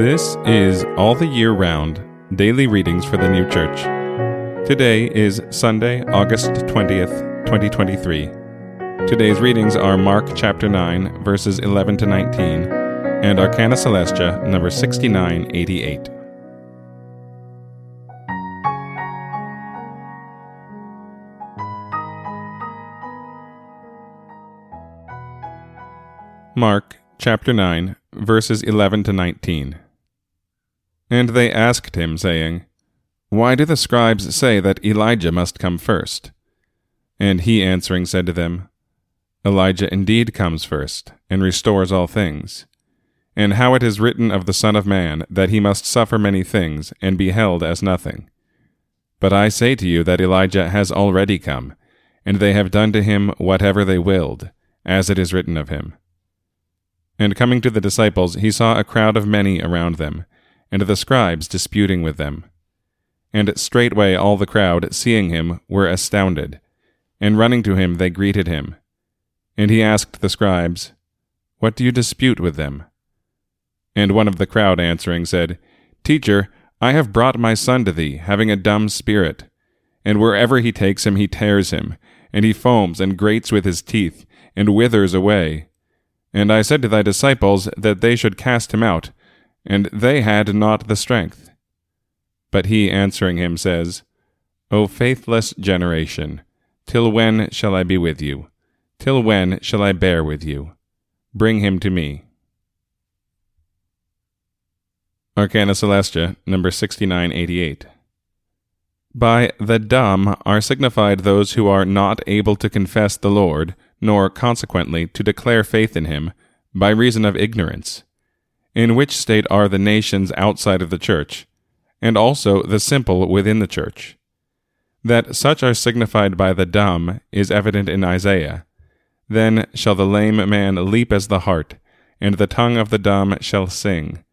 This is All the Year Round Daily Readings for the New Church. Today is Sunday, August 20th, 2023. Today's readings are Mark chapter 9, verses 11 to 19, and Arcana Coelestia, number 6988. Mark chapter 9, verses 11 to 19. And they asked him, saying, Why do the scribes say that Elijah must come first? And he answering said to them, Elijah indeed comes first, and restores all things. And how it is written of the Son of Man that he must suffer many things, and be held as nothing. But I say to you that Elijah has already come, and they have done to him whatever they willed, as it is written of him. And coming to the disciples, he saw a crowd of many around them, and the scribes disputing with them. And straightway all the crowd, seeing him, were astounded, and running to him they greeted him. And he asked the scribes, What do you dispute with them? And one of the crowd answering said, Teacher, I have brought my son to thee, having a dumb spirit. And wherever he takes him, he tears him, and he foams and grates with his teeth, and withers away. And I said to thy disciples that they should cast him out, and they had not the strength. But he answering him says, O faithless generation, till when shall I be with you? Till when shall I bear with you? Bring him to me. Arcana Coelestia, number 6988. By the dumb are signified those who are not able to confess the Lord, nor consequently to declare faith in him, by reason of ignorance. In which state are the nations outside of the church, and also the simple within the church. That such are signified by the dumb is evident in Isaiah. Then shall the lame man leap as the hart, and the tongue of the dumb shall sing.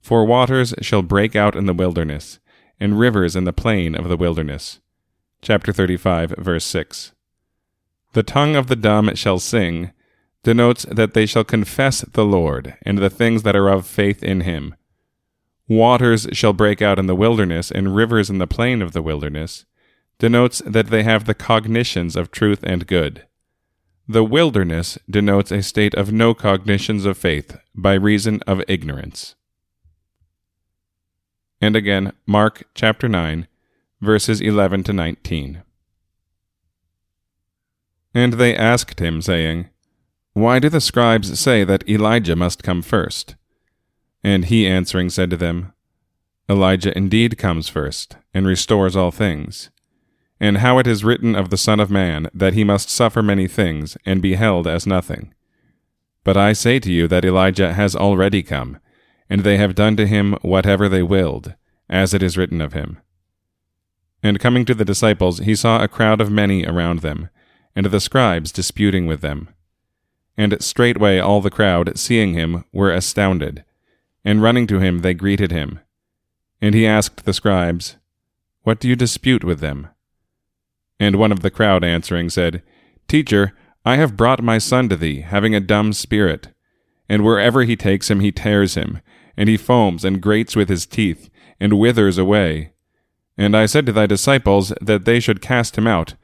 For waters shall break out in the wilderness, and rivers in the plain of the wilderness. Chapter 35, verse 6. The tongue of the dumb shall sing, denotes that they shall confess the Lord and the things that are of faith in him. Waters shall break out in the wilderness and rivers in the plain of the wilderness, denotes that they have the cognitions of truth and good. The wilderness denotes a state of no cognitions of faith by reason of ignorance. And again, Mark chapter 9, verses 11 to 19. And they asked him, saying, Why do the scribes say that Elijah must come first? And he answering said to them, Elijah indeed comes first, and restores all things. And how it is written of the Son of Man that he must suffer many things, and be held as nothing. But I say to you that Elijah has already come, and they have done to him whatever they willed, as it is written of him. And coming to the disciples, he saw a crowd of many around them and the scribes disputing with them. And straightway all the crowd, seeing him, were astounded, and running to him they greeted him. And he asked the scribes, What do you dispute with them? And one of the crowd answering said, Teacher, I have brought my son to thee, having a dumb spirit. And wherever he takes him, he tears him, and he foams and grates with his teeth, and withers away. And I said to thy disciples that they should cast him out,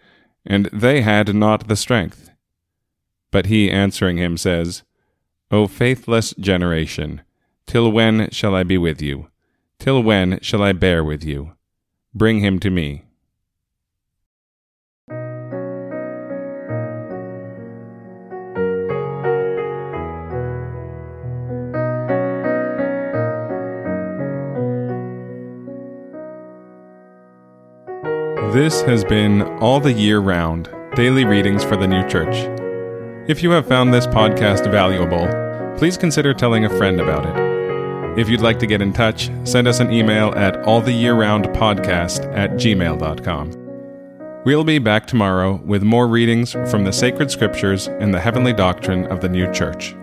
and they had not the strength. But he answering him says, O faithless generation, till when shall I be with you? Till when shall I bear with you? Bring him to me. This has been All the Year Round Daily Readings for the New Church. If you have found this podcast valuable, please consider telling a friend about it. If you'd like to get in touch, send us an email at alltheyearroundpodcast at gmail.com. We'll be back tomorrow with more readings from the sacred scriptures and the heavenly doctrine of the new church.